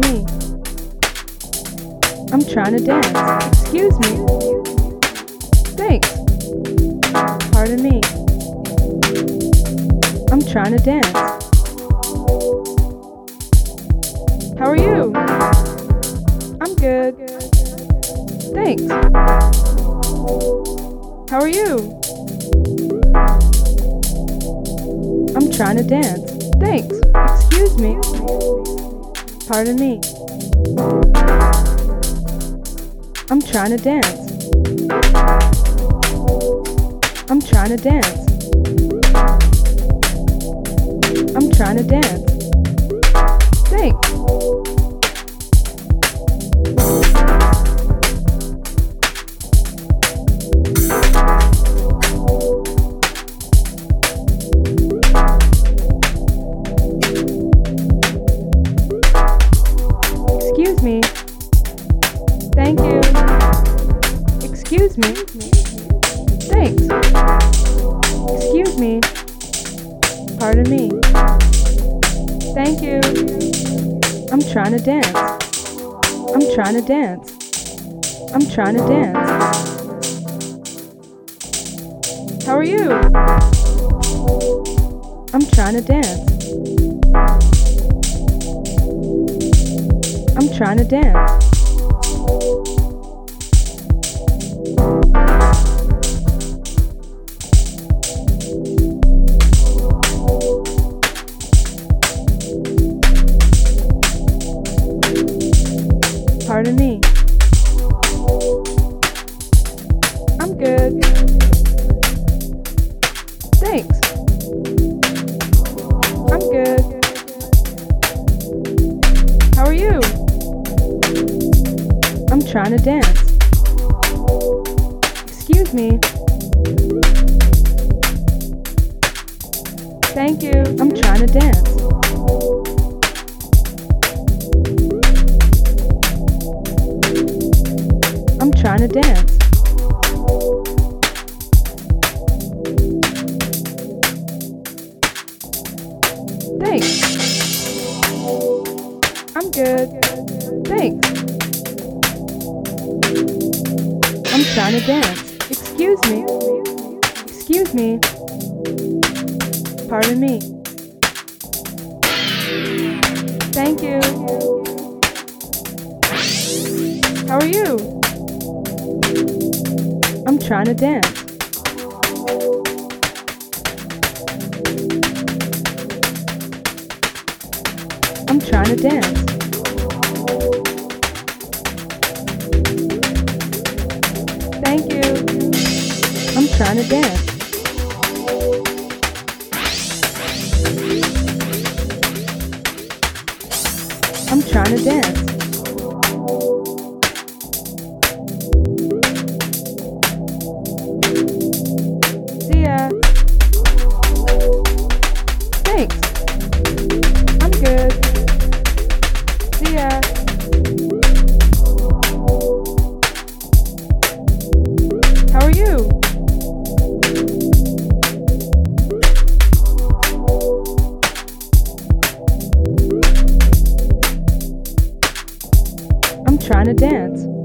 me. I'm trying to dance. Excuse me. Thanks. Pardon me. I'm trying to dance. How are you? I'm good. Thanks. How are you? I'm trying to dance. Thanks. Excuse me. Pardon me. I'm trying to dance. I'm trying to dance. I'm trying to dance. Dance. I'm trying to dance. How are you? I'm trying to dance. I'm trying to dance. Thanks. I'm good. How are you? I'm trying to dance. Excuse me. Thank you. I'm trying to dance. Trying to dance.